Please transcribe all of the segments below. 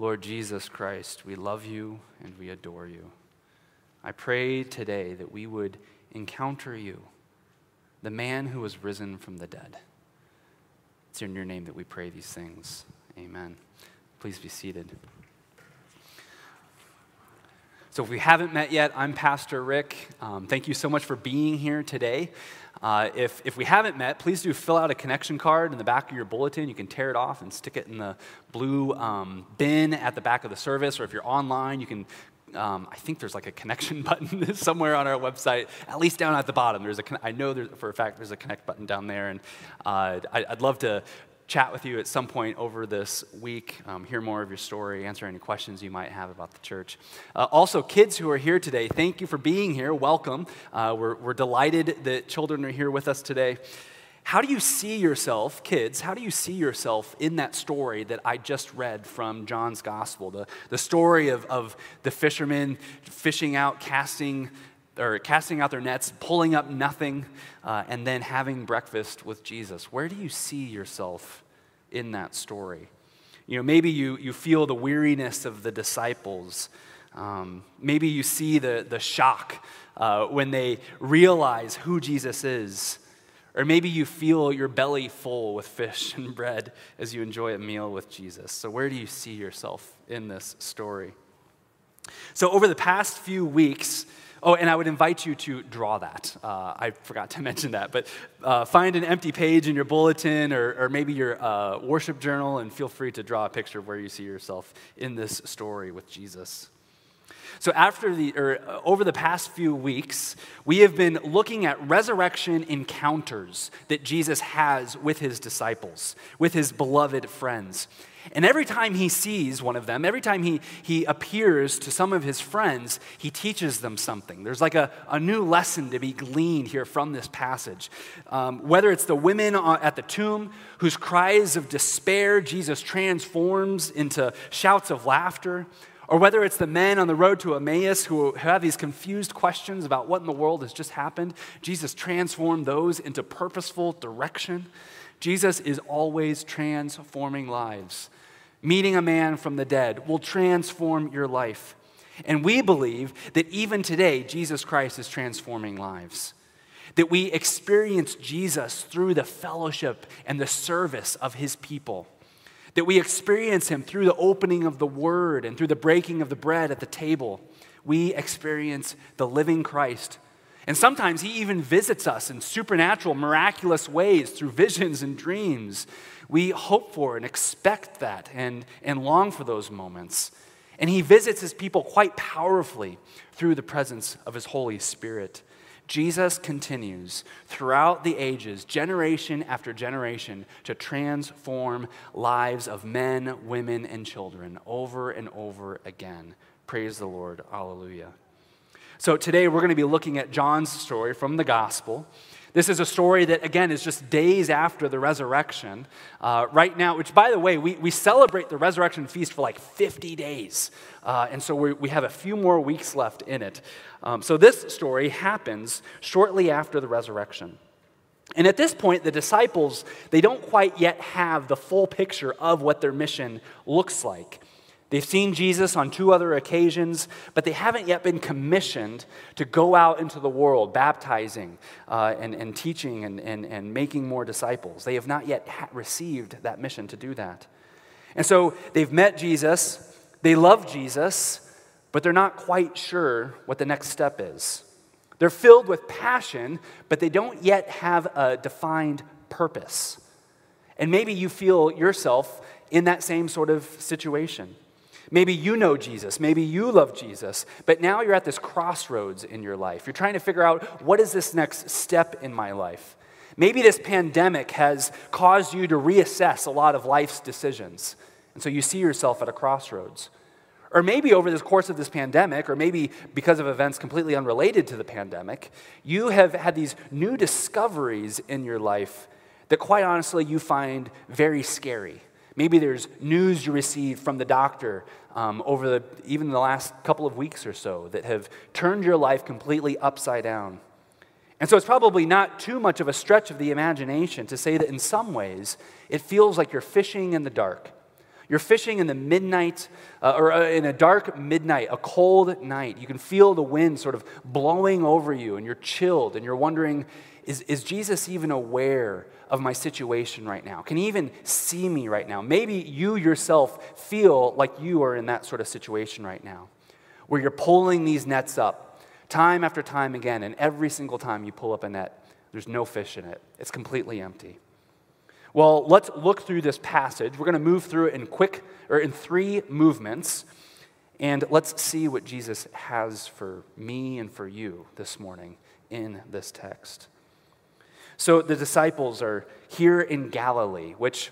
Lord Jesus Christ, we love you and we adore you. I pray today that we would encounter you, the man who was risen from the dead. It's in your name that we pray these things. Amen. Please be seated. So, if we haven't met yet, I'm Pastor Rick. Um, thank you so much for being here today. Uh, if, if we haven't met, please do fill out a connection card in the back of your bulletin. You can tear it off and stick it in the blue um, bin at the back of the service, or if you're online, you can um, I think there's like a connection button somewhere on our website, at least down at the bottom. There's a, I know for a fact there's a connect button down there, and uh, I, would love to chat with you at some point over this week, um, hear more of your story, answer any questions you might have about the church. Uh, also, kids who are here today, thank you for being here. Welcome. Uh, we're, we're delighted that children are here with us today. How do you see yourself, kids, how do you see yourself in that story that I just read from John's gospel? The, the story of, of the fishermen fishing out, casting or casting out their nets, pulling up nothing, uh, and then having breakfast with Jesus. Where do you see yourself in that story? You know, maybe you, you feel the weariness of the disciples. Um, maybe you see the, the shock uh, when they realize who Jesus is. Or maybe you feel your belly full with fish and bread as you enjoy a meal with Jesus. So, where do you see yourself in this story? So, over the past few weeks, Oh, and I would invite you to draw that. Uh, I forgot to mention that, but uh, find an empty page in your bulletin or, or maybe your uh, worship journal and feel free to draw a picture of where you see yourself in this story with Jesus. So, after the, or uh, over the past few weeks, we have been looking at resurrection encounters that Jesus has with his disciples, with his beloved friends. And every time he sees one of them, every time he, he appears to some of his friends, he teaches them something. There's like a, a new lesson to be gleaned here from this passage. Um, whether it's the women at the tomb whose cries of despair Jesus transforms into shouts of laughter, or whether it's the men on the road to Emmaus who have these confused questions about what in the world has just happened, Jesus transformed those into purposeful direction. Jesus is always transforming lives. Meeting a man from the dead will transform your life. And we believe that even today, Jesus Christ is transforming lives. That we experience Jesus through the fellowship and the service of his people that we experience Him through the opening of the Word and through the breaking of the bread at the table. We experience the living Christ. And sometimes He even visits us in supernatural, miraculous ways through visions and dreams. We hope for and expect that and, and long for those moments. And He visits His people quite powerfully through the presence of His Holy Spirit. Jesus continues throughout the ages, generation after generation, to transform lives of men, women, and children over and over again. Praise the Lord. Alleluia. So today we're going to be looking at John's story from the gospel. This is a story that, again, is just days after the resurrection. Uh, right now, which, by the way, we, we celebrate the resurrection feast for like 50 days. Uh, and so we, we have a few more weeks left in it. Um, so this story happens shortly after the resurrection. And at this point, the disciples, they don't quite yet have the full picture of what their mission looks like. They've seen Jesus on two other occasions, but they haven't yet been commissioned to go out into the world baptizing uh, and, and teaching and, and, and making more disciples. They have not yet ha- received that mission to do that. And so they've met Jesus, they love Jesus, but they're not quite sure what the next step is. They're filled with passion, but they don't yet have a defined purpose. And maybe you feel yourself in that same sort of situation. Maybe you know Jesus. Maybe you love Jesus. But now you're at this crossroads in your life. You're trying to figure out what is this next step in my life? Maybe this pandemic has caused you to reassess a lot of life's decisions. And so you see yourself at a crossroads. Or maybe over the course of this pandemic, or maybe because of events completely unrelated to the pandemic, you have had these new discoveries in your life that, quite honestly, you find very scary. Maybe there's news you received from the doctor um, over the, even the last couple of weeks or so that have turned your life completely upside down. And so it's probably not too much of a stretch of the imagination to say that in some ways it feels like you're fishing in the dark. You're fishing in the midnight, uh, or uh, in a dark midnight, a cold night. You can feel the wind sort of blowing over you, and you're chilled, and you're wondering, is, is Jesus even aware of my situation right now? Can he even see me right now? Maybe you yourself feel like you are in that sort of situation right now, where you're pulling these nets up time after time again, and every single time you pull up a net, there's no fish in it. It's completely empty. Well, let's look through this passage. We're going to move through it in quick or in three movements. And let's see what Jesus has for me and for you this morning in this text. So the disciples are here in Galilee, which,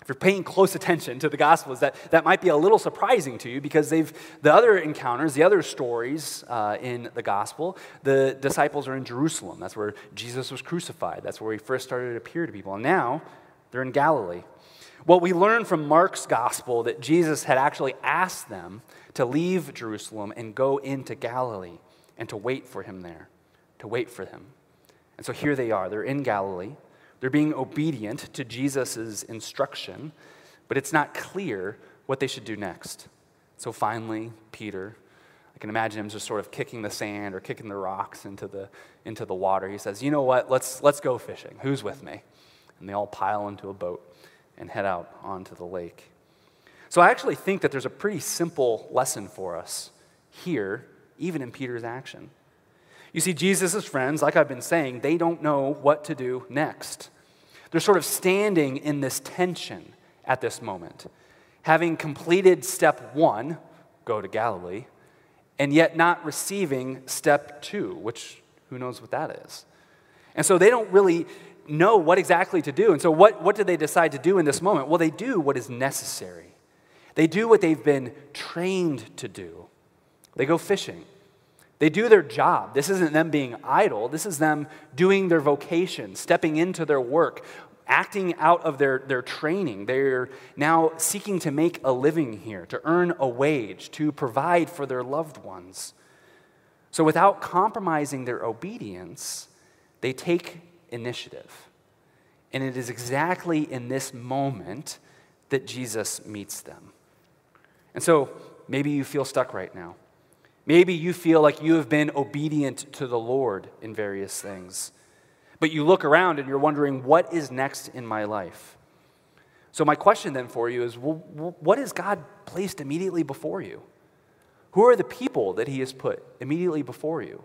if you're paying close attention to the Gospels, that, that might be a little surprising to you because they've, the other encounters, the other stories uh, in the Gospel, the disciples are in Jerusalem. That's where Jesus was crucified. That's where he first started to appear to people. And now they're in Galilee. Well, we learn from Mark's gospel that Jesus had actually asked them to leave Jerusalem and go into Galilee and to wait for him there, to wait for him. And so here they are. They're in Galilee. They're being obedient to Jesus' instruction, but it's not clear what they should do next. So finally, Peter, I can imagine him just sort of kicking the sand or kicking the rocks into the, into the water. He says, You know what? Let's, let's go fishing. Who's with me? And they all pile into a boat and head out onto the lake. So I actually think that there's a pretty simple lesson for us here, even in Peter's action. You see, Jesus' friends, like I've been saying, they don't know what to do next. They're sort of standing in this tension at this moment, having completed step one, go to Galilee, and yet not receiving step two, which who knows what that is. And so they don't really know what exactly to do. And so, what, what do they decide to do in this moment? Well, they do what is necessary, they do what they've been trained to do. They go fishing. They do their job. This isn't them being idle. This is them doing their vocation, stepping into their work, acting out of their, their training. They're now seeking to make a living here, to earn a wage, to provide for their loved ones. So, without compromising their obedience, they take initiative. And it is exactly in this moment that Jesus meets them. And so maybe you feel stuck right now. Maybe you feel like you have been obedient to the Lord in various things. But you look around and you're wondering, what is next in my life? So, my question then for you is well, what has God placed immediately before you? Who are the people that He has put immediately before you?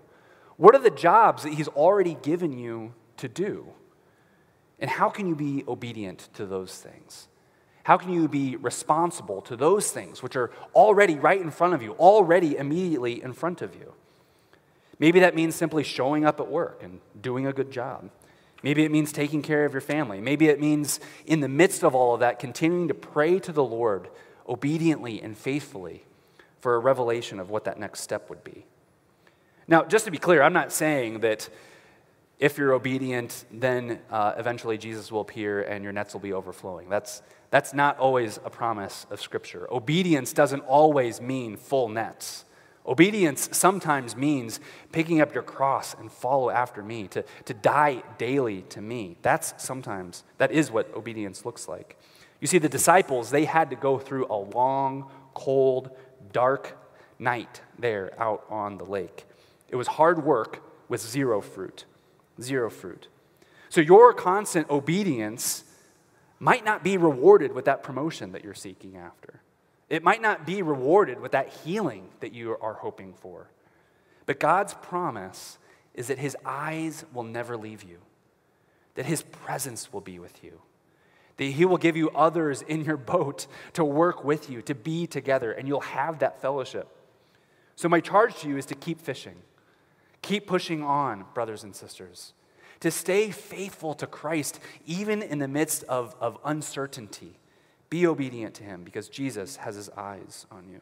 What are the jobs that He's already given you to do? And how can you be obedient to those things? How can you be responsible to those things which are already right in front of you, already immediately in front of you? Maybe that means simply showing up at work and doing a good job. Maybe it means taking care of your family. Maybe it means, in the midst of all of that, continuing to pray to the Lord obediently and faithfully for a revelation of what that next step would be. Now, just to be clear, I'm not saying that if you're obedient, then uh, eventually Jesus will appear and your nets will be overflowing. That's, that's not always a promise of Scripture. Obedience doesn't always mean full nets. Obedience sometimes means picking up your cross and follow after me, to, to die daily to me. That's sometimes, that is what obedience looks like. You see, the disciples, they had to go through a long, cold, dark night there out on the lake. It was hard work with zero fruit. Zero fruit. So your constant obedience might not be rewarded with that promotion that you're seeking after. It might not be rewarded with that healing that you are hoping for. But God's promise is that His eyes will never leave you, that His presence will be with you, that He will give you others in your boat to work with you, to be together, and you'll have that fellowship. So, my charge to you is to keep fishing. Keep pushing on, brothers and sisters, to stay faithful to Christ, even in the midst of, of uncertainty. Be obedient to Him because Jesus has His eyes on you.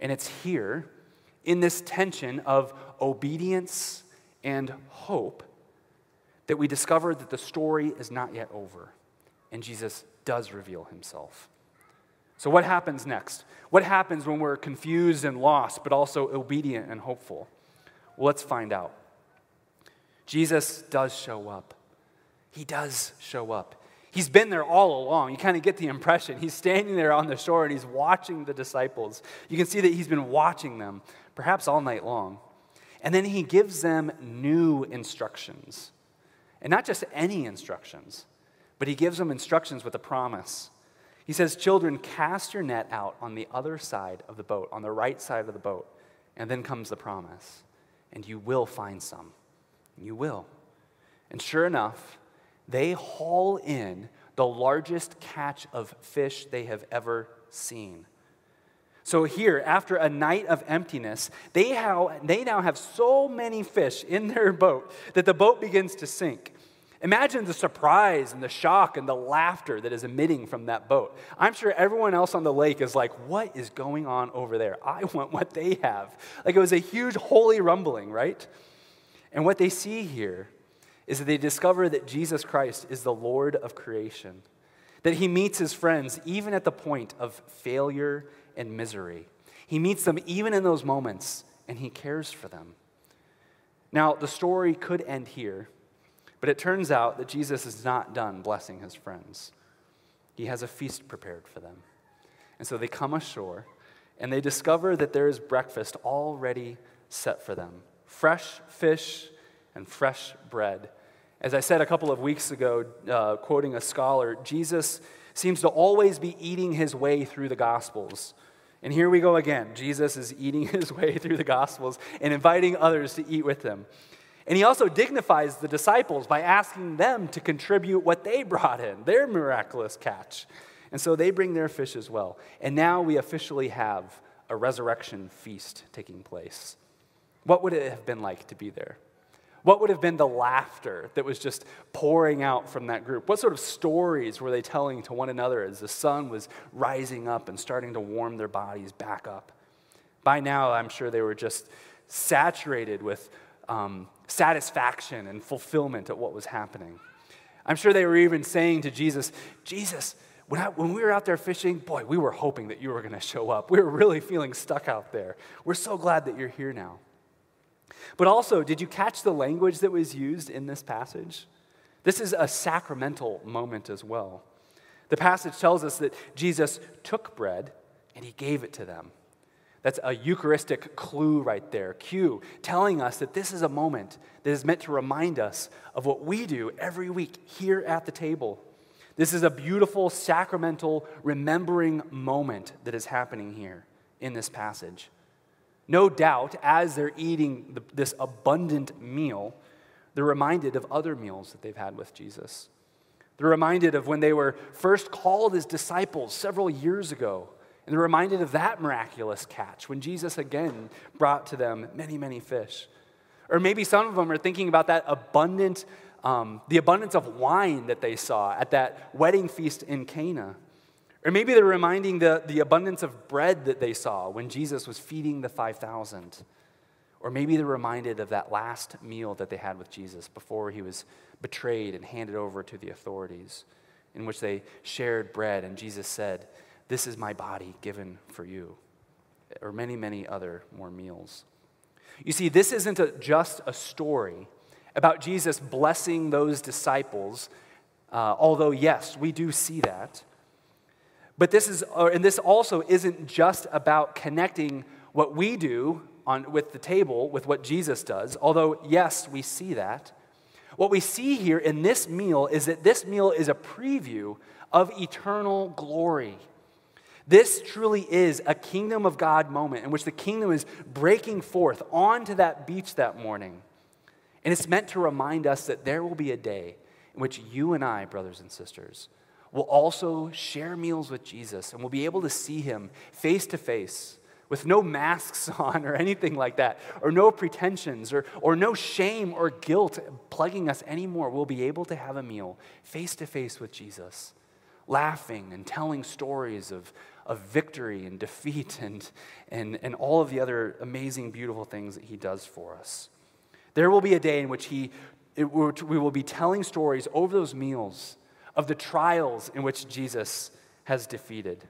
And it's here, in this tension of obedience and hope, that we discover that the story is not yet over and Jesus does reveal Himself. So, what happens next? What happens when we're confused and lost, but also obedient and hopeful? Let's find out. Jesus does show up. He does show up. He's been there all along. You kind of get the impression. He's standing there on the shore and he's watching the disciples. You can see that he's been watching them, perhaps all night long. And then he gives them new instructions. And not just any instructions, but he gives them instructions with a promise. He says, Children, cast your net out on the other side of the boat, on the right side of the boat. And then comes the promise. And you will find some. You will. And sure enough, they haul in the largest catch of fish they have ever seen. So, here, after a night of emptiness, they, they now have so many fish in their boat that the boat begins to sink. Imagine the surprise and the shock and the laughter that is emitting from that boat. I'm sure everyone else on the lake is like, What is going on over there? I want what they have. Like it was a huge holy rumbling, right? And what they see here is that they discover that Jesus Christ is the Lord of creation, that he meets his friends even at the point of failure and misery. He meets them even in those moments, and he cares for them. Now, the story could end here, but it turns out that Jesus is not done blessing his friends. He has a feast prepared for them. And so they come ashore, and they discover that there is breakfast already set for them fresh fish and fresh bread. As I said a couple of weeks ago, uh, quoting a scholar, Jesus seems to always be eating his way through the Gospels. And here we go again. Jesus is eating his way through the Gospels and inviting others to eat with him. And he also dignifies the disciples by asking them to contribute what they brought in, their miraculous catch. And so they bring their fish as well. And now we officially have a resurrection feast taking place. What would it have been like to be there? What would have been the laughter that was just pouring out from that group? What sort of stories were they telling to one another as the sun was rising up and starting to warm their bodies back up? By now, I'm sure they were just saturated with um, satisfaction and fulfillment at what was happening. I'm sure they were even saying to Jesus, Jesus, when, I, when we were out there fishing, boy, we were hoping that you were going to show up. We were really feeling stuck out there. We're so glad that you're here now. But also, did you catch the language that was used in this passage? This is a sacramental moment as well. The passage tells us that Jesus took bread and he gave it to them. That's a Eucharistic clue right there, cue, telling us that this is a moment that is meant to remind us of what we do every week here at the table. This is a beautiful sacramental remembering moment that is happening here in this passage. No doubt, as they're eating this abundant meal, they're reminded of other meals that they've had with Jesus. They're reminded of when they were first called as disciples several years ago. And they're reminded of that miraculous catch when Jesus again brought to them many, many fish. Or maybe some of them are thinking about that abundant, um, the abundance of wine that they saw at that wedding feast in Cana. Or maybe they're reminding the, the abundance of bread that they saw when Jesus was feeding the 5,000. Or maybe they're reminded of that last meal that they had with Jesus before he was betrayed and handed over to the authorities, in which they shared bread and Jesus said, This is my body given for you. Or many, many other more meals. You see, this isn't a, just a story about Jesus blessing those disciples, uh, although, yes, we do see that. But this is, and this also isn't just about connecting what we do on, with the table with what Jesus does, although, yes, we see that. What we see here in this meal is that this meal is a preview of eternal glory. This truly is a kingdom of God moment in which the kingdom is breaking forth onto that beach that morning. And it's meant to remind us that there will be a day in which you and I, brothers and sisters, will also share meals with Jesus and we'll be able to see him face to face with no masks on or anything like that, or no pretensions, or, or no shame or guilt plugging us anymore. We'll be able to have a meal face to face with Jesus, laughing and telling stories of, of victory and defeat and, and, and all of the other amazing, beautiful things that he does for us. There will be a day in which he, it, we will be telling stories over those meals of the trials in which Jesus has defeated,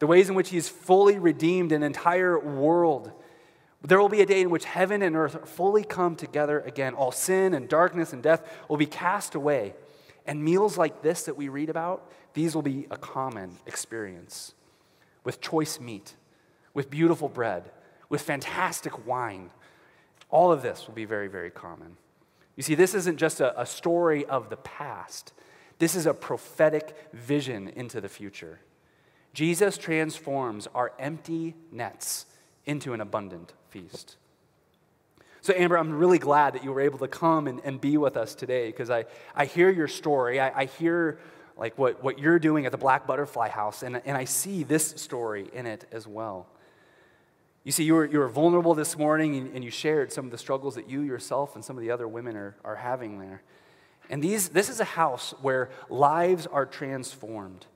the ways in which he's fully redeemed an entire world. There will be a day in which heaven and earth fully come together again. All sin and darkness and death will be cast away. And meals like this that we read about, these will be a common experience with choice meat, with beautiful bread, with fantastic wine. All of this will be very, very common. You see, this isn't just a, a story of the past, this is a prophetic vision into the future. Jesus transforms our empty nets into an abundant feast. So, Amber, I'm really glad that you were able to come and, and be with us today because I, I hear your story. I, I hear like what, what you're doing at the Black Butterfly House, and, and I see this story in it as well. You see, you were, you were vulnerable this morning and, and you shared some of the struggles that you yourself and some of the other women are, are having there. And these, this is a house where lives are transformed.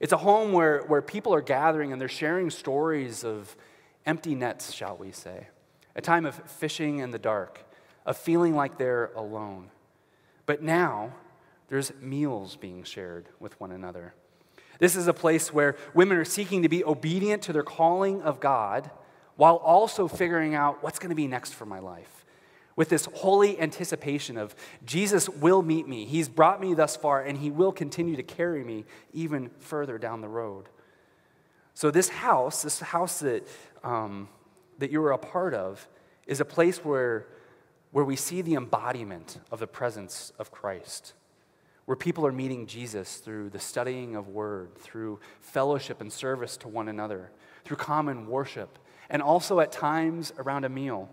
It's a home where, where people are gathering and they're sharing stories of empty nets, shall we say. A time of fishing in the dark, of feeling like they're alone. But now, there's meals being shared with one another. This is a place where women are seeking to be obedient to their calling of God while also figuring out what's going to be next for my life. With this holy anticipation of Jesus will meet me. He's brought me thus far, and He will continue to carry me even further down the road. So, this house, this house that, um, that you are a part of, is a place where, where we see the embodiment of the presence of Christ where people are meeting Jesus through the studying of word, through fellowship and service to one another, through common worship, and also at times around a meal.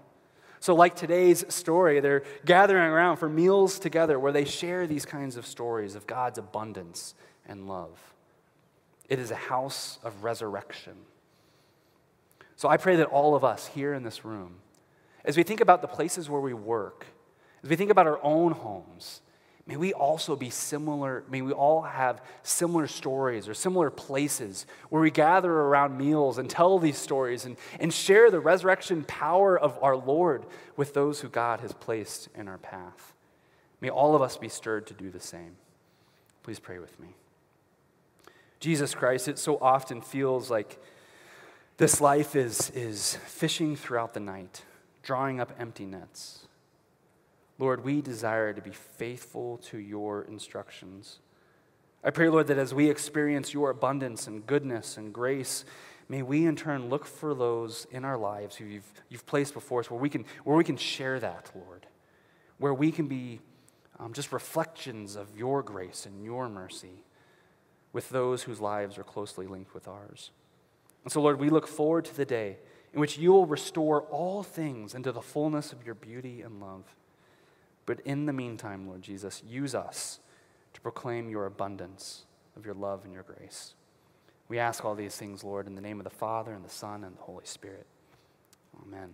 So, like today's story, they're gathering around for meals together where they share these kinds of stories of God's abundance and love. It is a house of resurrection. So, I pray that all of us here in this room, as we think about the places where we work, as we think about our own homes, May we also be similar, may we all have similar stories or similar places where we gather around meals and tell these stories and, and share the resurrection power of our Lord with those who God has placed in our path. May all of us be stirred to do the same. Please pray with me. Jesus Christ, it so often feels like this life is, is fishing throughout the night, drawing up empty nets. Lord, we desire to be faithful to your instructions. I pray, Lord, that as we experience your abundance and goodness and grace, may we in turn look for those in our lives who you've, you've placed before us where we, can, where we can share that, Lord, where we can be um, just reflections of your grace and your mercy with those whose lives are closely linked with ours. And so, Lord, we look forward to the day in which you will restore all things into the fullness of your beauty and love. But in the meantime, Lord Jesus, use us to proclaim your abundance of your love and your grace. We ask all these things, Lord, in the name of the Father, and the Son, and the Holy Spirit. Amen.